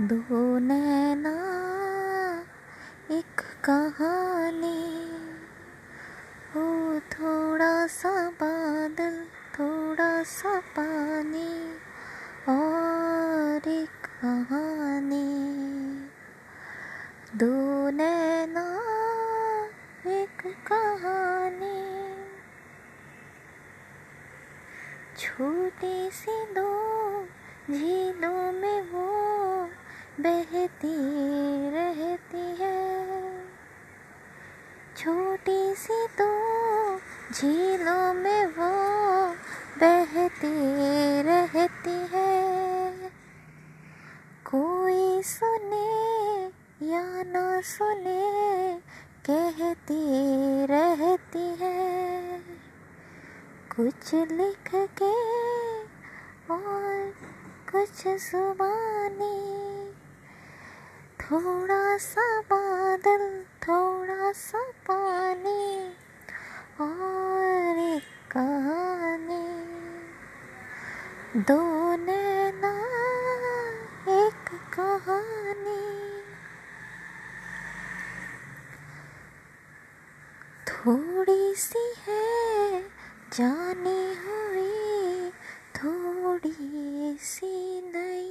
दो नैना, एक कहानी। हो थोड़ा सा बादल, थोड़ा सा पानी, और एक कहानी। दो नैना, एक कहानी। छोटी सी दो झीलों में वो बहती रहती है। छोटी सी तो झीलों में वो बहती रहती है। कोई सुने या ना सुने, कहती रहती है। कुछ लिख के और कुछ जुबानी थोड़ा सा बादल थोड़ा सा पानी और एक कहानी। दो नैना, एक कहानी। थोड़ी सी है जानी हुई थोड़ी सी नई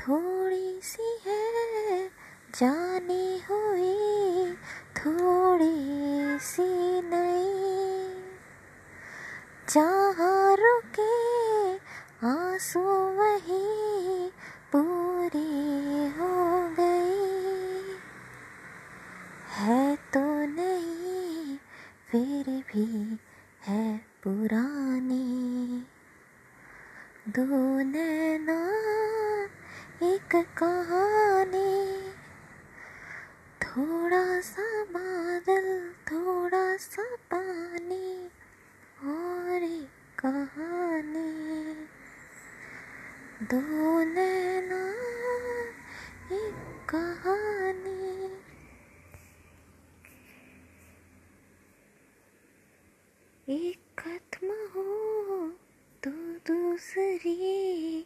थोड़ी सी है जानी हुई थोड़ी सी नई जहाँ रुके आँसू वही पूरी हो गई है तो नहीं, फिर भी है पुरानी। दो नैना एक कहानी सा बादल थोड़ा सा पानी और एक कहानी। दो नैना, एक कहानी। एक खत्म हो तो दूसरी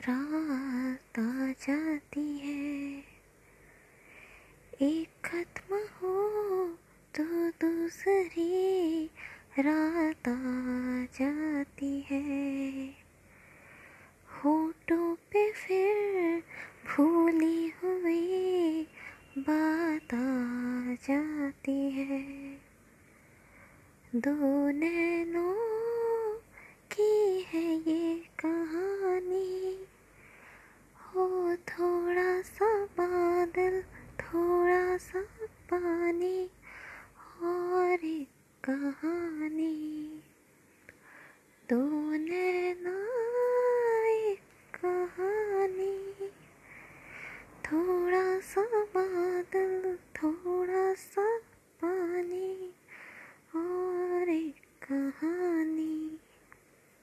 रात आ जाती है। एक खत्म दूसरी रात आ जाती है। होटों पे फिर भूली हुई बात आ जाती है। दो नैनों और एक कहानी दो